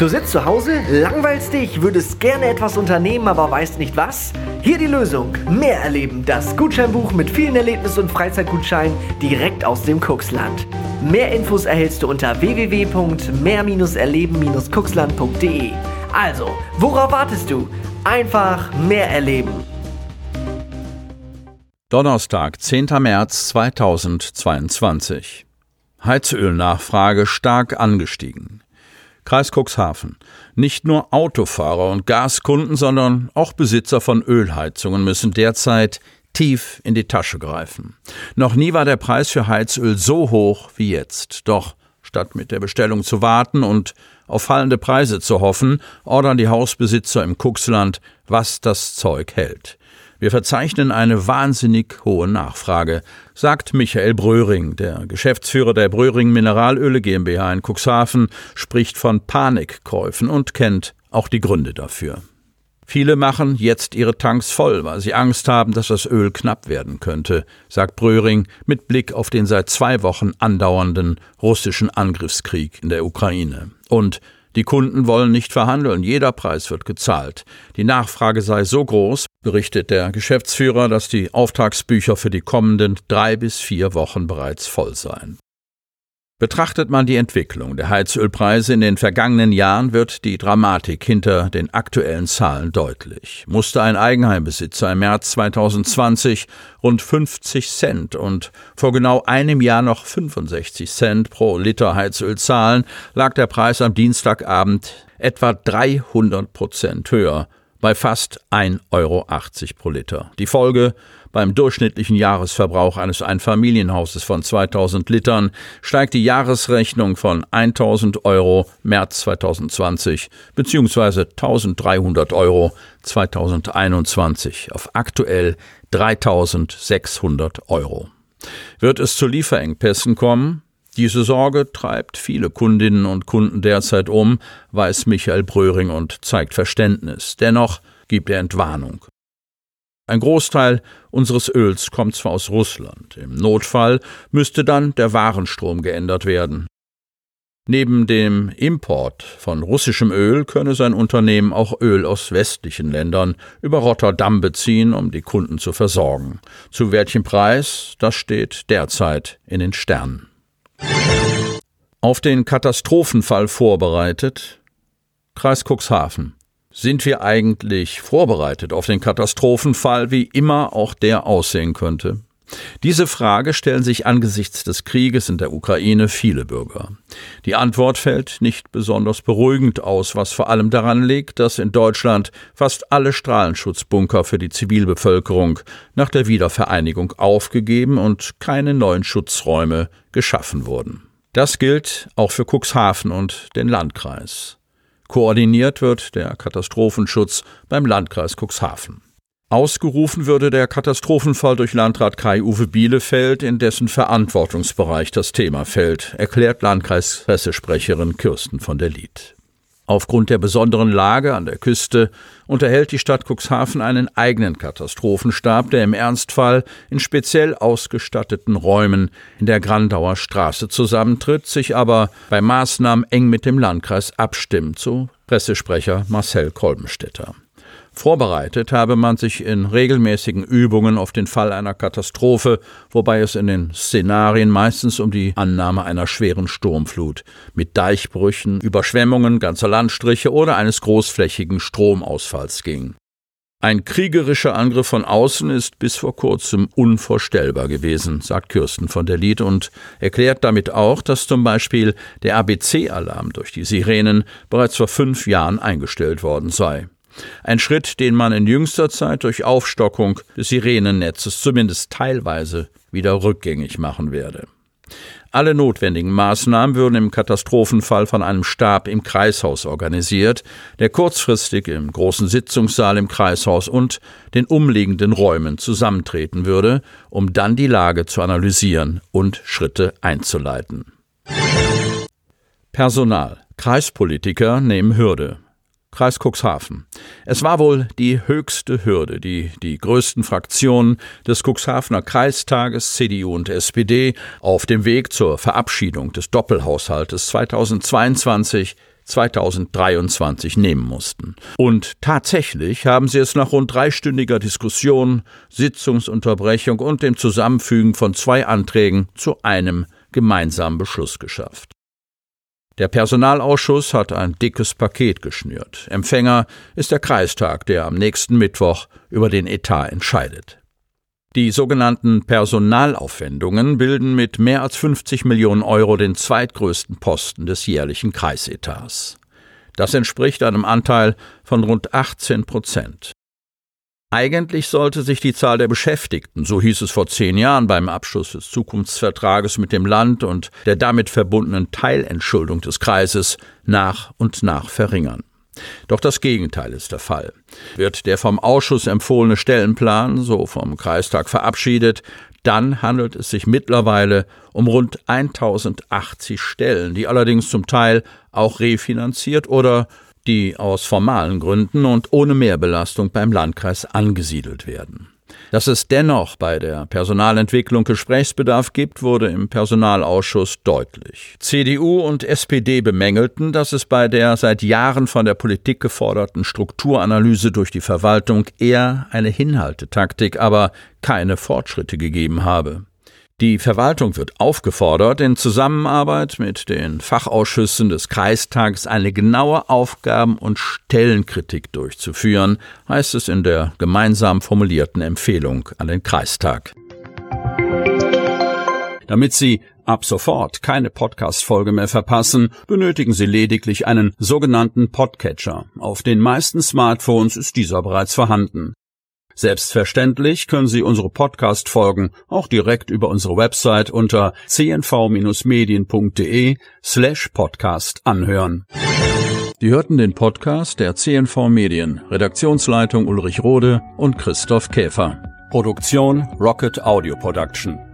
Du sitzt zu Hause, langweilst dich, würdest gerne etwas unternehmen, aber weißt nicht was? Hier die Lösung. Mehr erleben. Das Gutscheinbuch mit vielen Erlebnis- und Freizeitgutscheinen direkt aus dem Kuxland. Mehr Infos erhältst du unter www.mehr-erleben-kuxland.de. Also, worauf wartest du? Einfach mehr erleben. Donnerstag, 10. März 2022. Heizölnachfrage stark angestiegen. Kreis Cuxhaven. Nicht nur Autofahrer und Gaskunden, sondern auch Besitzer von Ölheizungen müssen derzeit tief in die Tasche greifen. Noch nie war der Preis für Heizöl so hoch wie jetzt. Doch statt mit der Bestellung zu warten und auf fallende Preise zu hoffen, ordern die Hausbesitzer im Cuxland, was das Zeug hält. Wir verzeichnen eine wahnsinnig hohe Nachfrage, sagt Michael Bröhring. Der Geschäftsführer der Bröhring Mineralöle GmbH in Cuxhaven spricht von Panikkäufen und kennt auch die Gründe dafür. Viele machen jetzt ihre Tanks voll, weil sie Angst haben, dass das Öl knapp werden könnte, sagt Bröhring mit Blick auf den seit zwei Wochen andauernden russischen Angriffskrieg in der Ukraine. Und die Kunden wollen nicht verhandeln, jeder Preis wird gezahlt. Die Nachfrage sei so groß, berichtet der Geschäftsführer, dass die Auftragsbücher für die kommenden drei bis vier Wochen bereits voll seien. Betrachtet man die Entwicklung der Heizölpreise in den vergangenen Jahren, wird die Dramatik hinter den aktuellen Zahlen deutlich. Musste ein Eigenheimbesitzer im März 2020 rund 50 Cent und vor genau einem Jahr noch 65 Cent pro Liter Heizöl zahlen, lag der Preis am Dienstagabend etwa 300 Prozent höher, bei fast 1,80 Euro pro Liter. Die Folge beim durchschnittlichen Jahresverbrauch eines Einfamilienhauses von 2000 Litern steigt die Jahresrechnung von 1000 Euro März 2020 bzw. 1300 Euro 2021 auf aktuell 3600 Euro. Wird es zu Lieferengpässen kommen? Diese Sorge treibt viele Kundinnen und Kunden derzeit um, weiß Michael Bröhring und zeigt Verständnis. Dennoch gibt er Entwarnung. Ein Großteil unseres Öls kommt zwar aus Russland. Im Notfall müsste dann der Warenstrom geändert werden. Neben dem Import von russischem Öl könne sein Unternehmen auch Öl aus westlichen Ländern über Rotterdam beziehen, um die Kunden zu versorgen. Zu welchem Preis, das steht derzeit in den Sternen. Auf den Katastrophenfall vorbereitet Kreis Cuxhaven. Sind wir eigentlich vorbereitet auf den Katastrophenfall, wie immer auch der aussehen könnte? Diese Frage stellen sich angesichts des Krieges in der Ukraine viele Bürger. Die Antwort fällt nicht besonders beruhigend aus, was vor allem daran liegt, dass in Deutschland fast alle Strahlenschutzbunker für die Zivilbevölkerung nach der Wiedervereinigung aufgegeben und keine neuen Schutzräume geschaffen wurden. Das gilt auch für Cuxhaven und den Landkreis. Koordiniert wird der Katastrophenschutz beim Landkreis Cuxhaven. Ausgerufen würde der Katastrophenfall durch Landrat Kai-Uwe Bielefeld, in dessen Verantwortungsbereich das Thema fällt, erklärt Landkreispressesprecherin Kirsten von der Lied. Aufgrund der besonderen Lage an der Küste unterhält die Stadt Cuxhaven einen eigenen Katastrophenstab, der im Ernstfall in speziell ausgestatteten Räumen in der Grandauer Straße zusammentritt, sich aber bei Maßnahmen eng mit dem Landkreis abstimmt, so Pressesprecher Marcel Kolbenstädter. Vorbereitet habe man sich in regelmäßigen Übungen auf den Fall einer Katastrophe, wobei es in den Szenarien meistens um die Annahme einer schweren Sturmflut mit Deichbrüchen, Überschwemmungen ganzer Landstriche oder eines großflächigen Stromausfalls ging. Ein kriegerischer Angriff von außen ist bis vor kurzem unvorstellbar gewesen, sagt Kirsten von der Lied und erklärt damit auch, dass zum Beispiel der ABC-Alarm durch die Sirenen bereits vor fünf Jahren eingestellt worden sei. Ein Schritt, den man in jüngster Zeit durch Aufstockung des Sirenennetzes zumindest teilweise wieder rückgängig machen werde. Alle notwendigen Maßnahmen würden im Katastrophenfall von einem Stab im Kreishaus organisiert, der kurzfristig im großen Sitzungssaal im Kreishaus und den umliegenden Räumen zusammentreten würde, um dann die Lage zu analysieren und Schritte einzuleiten. Personal. Kreispolitiker nehmen Hürde. Kreis Cuxhaven. Es war wohl die höchste Hürde, die die größten Fraktionen des Cuxhavener Kreistages CDU und SPD auf dem Weg zur Verabschiedung des Doppelhaushaltes 2022 2023 nehmen mussten. Und tatsächlich haben sie es nach rund dreistündiger Diskussion, Sitzungsunterbrechung und dem Zusammenfügen von zwei Anträgen zu einem gemeinsamen Beschluss geschafft. Der Personalausschuss hat ein dickes Paket geschnürt. Empfänger ist der Kreistag, der am nächsten Mittwoch über den Etat entscheidet. Die sogenannten Personalaufwendungen bilden mit mehr als 50 Millionen Euro den zweitgrößten Posten des jährlichen Kreisetats. Das entspricht einem Anteil von rund 18 Prozent. Eigentlich sollte sich die Zahl der Beschäftigten, so hieß es vor zehn Jahren beim Abschluss des Zukunftsvertrages mit dem Land und der damit verbundenen Teilentschuldung des Kreises, nach und nach verringern. Doch das Gegenteil ist der Fall. Wird der vom Ausschuss empfohlene Stellenplan so vom Kreistag verabschiedet, dann handelt es sich mittlerweile um rund 1080 Stellen, die allerdings zum Teil auch refinanziert oder die aus formalen Gründen und ohne Mehrbelastung beim Landkreis angesiedelt werden. Dass es dennoch bei der Personalentwicklung Gesprächsbedarf gibt, wurde im Personalausschuss deutlich. CDU und SPD bemängelten, dass es bei der seit Jahren von der Politik geforderten Strukturanalyse durch die Verwaltung eher eine Hinhaltetaktik, aber keine Fortschritte gegeben habe. Die Verwaltung wird aufgefordert, in Zusammenarbeit mit den Fachausschüssen des Kreistags eine genaue Aufgaben- und Stellenkritik durchzuführen, heißt es in der gemeinsam formulierten Empfehlung an den Kreistag. Damit Sie ab sofort keine Podcast-Folge mehr verpassen, benötigen Sie lediglich einen sogenannten Podcatcher. Auf den meisten Smartphones ist dieser bereits vorhanden. Selbstverständlich können Sie unsere Podcast-Folgen auch direkt über unsere Website unter cnv-medien.de slash podcast anhören. Sie hörten den Podcast der CNV Medien, Redaktionsleitung Ulrich Rode und Christoph Käfer. Produktion Rocket Audio Production.